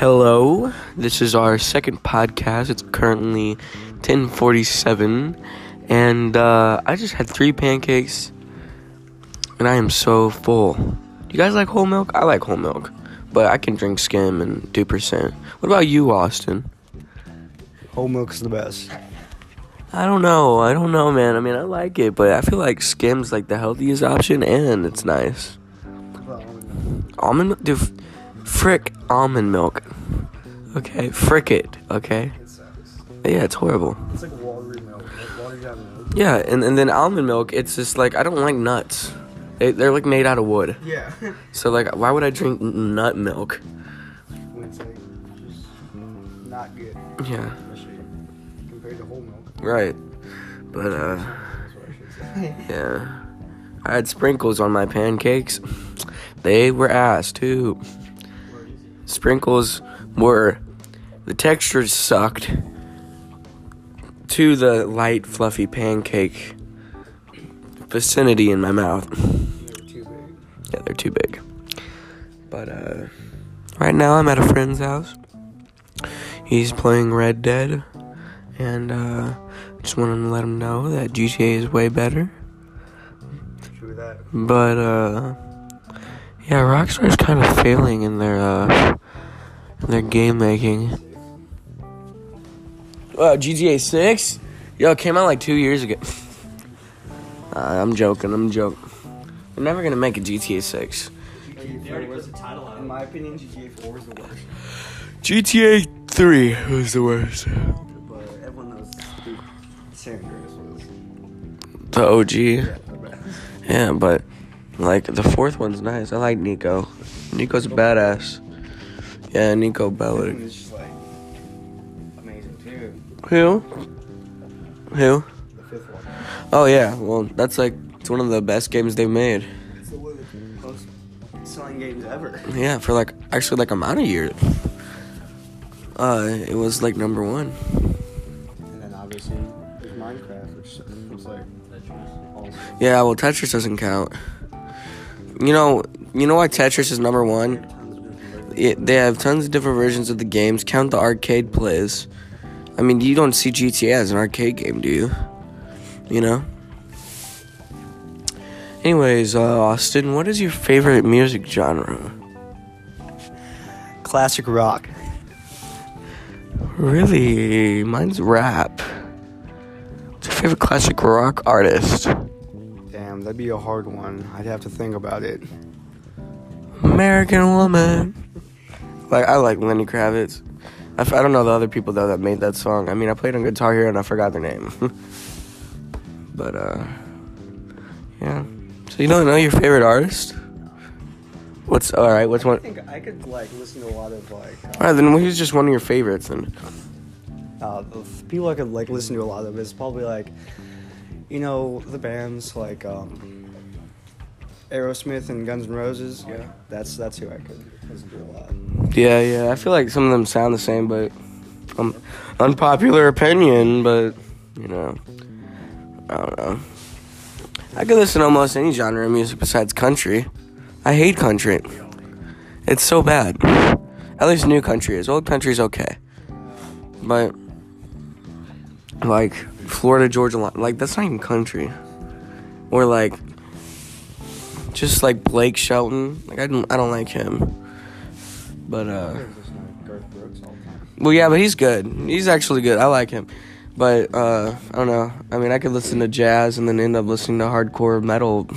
Hello, this is our second podcast. It's currently 10:47 and uh, I just had 3 pancakes and I am so full. You guys like whole milk? I like whole milk, but I can drink skim and 2%. What about you, Austin? Whole milk's the best. I don't know. I don't know, man. I mean, I like it, but I feel like skim's like the healthiest option and it's nice. Almond milk? Dude, frick almond milk. Okay, frick it, okay? It sucks. Yeah, it's horrible. It's like watery milk. Like watered down milk. Yeah, and, and then almond milk, it's just like, I don't like nuts. They, they're like made out of wood. Yeah. So, like, why would I drink n- nut milk? it's like just not good. Yeah, Especially compared to whole milk. right. But, uh, That's what I should say. yeah. I had sprinkles on my pancakes. They were ass, too. Sprinkles were, the texture sucked to the light, fluffy pancake vicinity in my mouth. They're too big. Yeah, they're too big. But uh right now I'm at a friend's house. He's playing Red Dead and uh just wanted to let him know that GTA is way better. True that. But uh yeah, Rockstar's kind of failing in their uh their game making. Uh, GTA 6? Yo, it came out like 2 years ago. uh, I'm joking, I'm joking. They're never going to make a GTA 6. GTA 4 was the title out. In my opinion, GTA 4 is the worst. GTA 3 was the worst. But everyone knows San Andreas was The OG. yeah. Yeah, but like the fourth one's nice. I like Niko. Niko's a badass. Yeah, Niko Bellic. is just like amazing too. Who? Who? The fifth one. Oh yeah, well that's like it's one of the best games they've made. It's the one of the most selling games ever. Yeah, for like actually like amount of years. Uh, it was like number one. And then obviously there's Minecraft, which was like Tetris also Yeah, well Tetris doesn't count. You know, you know why Tetris is number one? It, they have tons of different versions of the games. Count the arcade plays. I mean, you don't see GTA as an arcade game, do you? You know. Anyways, uh, Austin, what is your favorite music genre? Classic rock. Really, mine's rap. What's your favorite classic rock artist? Damn, that'd be a hard one. I'd have to think about it. American Woman. Like I like Lenny Kravitz. I, f- I don't know the other people though that made that song. I mean, I played on Guitar Hero and I forgot their name. but uh, yeah. So you don't know your favorite artist? What's all right? What's one I one? think I could like listen to a lot of like All right, then who's just one of your favorites? Then uh, the f- people I could like listen to a lot of is probably like you know the bands like um, Aerosmith and Guns N' Roses. Yeah. that's that's who I could listen to a lot. yeah, yeah. I feel like some of them sound the same, but um, unpopular opinion. But you know, I don't know. I could listen to almost any genre of music besides country. I hate country. It's so bad. At least new country is. Old country is okay. But like Florida Georgia line, like that's not even country. Or like just like Blake Shelton. Like I don't I don't like him. But uh Garth Brooks all the time. well yeah, but he's good. He's actually good. I like him. But uh I don't know. I mean I could listen to jazz and then end up listening to hardcore metal